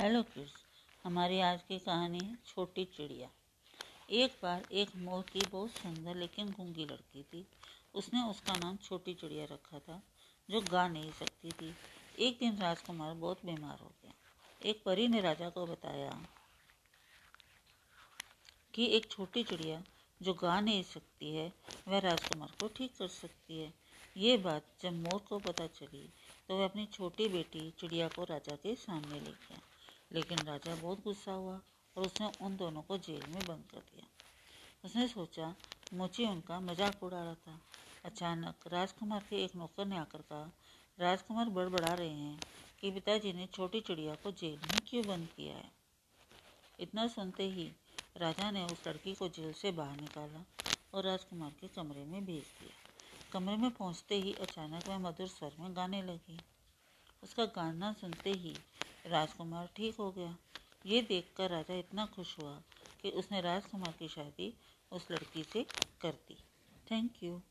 Hello kids हमारी आज की कहानी है छोटी चिड़िया। एक बार एक मोर की बहुत सुंदर लेकिन गूँगी लड़की थी। उसने उसका नाम छोटी चिड़िया रखा था, जो गा नहीं सकती थी। एक दिन राजकुमार बहुत बीमार हो गया। एक परी ने राजा को बताया कि एक छोटी चिड़िया जो गा नहीं सकती है, वह राजकुमार को ठीक कर सकती है। ये बात जब मोर को पता चली तो वह अपनी छोटी बेटी चिड़िया को राजा के सामने ले गया। लेकिन राजा बहुत गुस्सा हुआ और उसने उन दोनों को जेल में बंद कर दिया। उसने सोचा, मुझे उनका मज़ाक उड़ा रहा था। अचानक राजकुमार के एक नौकर ने आकर कहा, राजकुमार बड़बड़ा रहे हैं कि पिताजी ने छोटी चिड़िया को जेल में क्यों बंद किया है? इतना सुनते ही राजा ने उस लड़की को जेल से बाहर निकाला और राजकुमार के कमरे में भेज दिया। कमरे में पहुँचते ही अचानक वह मधुर स्वर में गाने लगी। उसका गाना सुनते ही राजकुमार ठीक हो गया। ये देखकर राजा इतना खुश हुआ कि उसने राजकुमार की शादी उस लड़की से कर दी। Thank you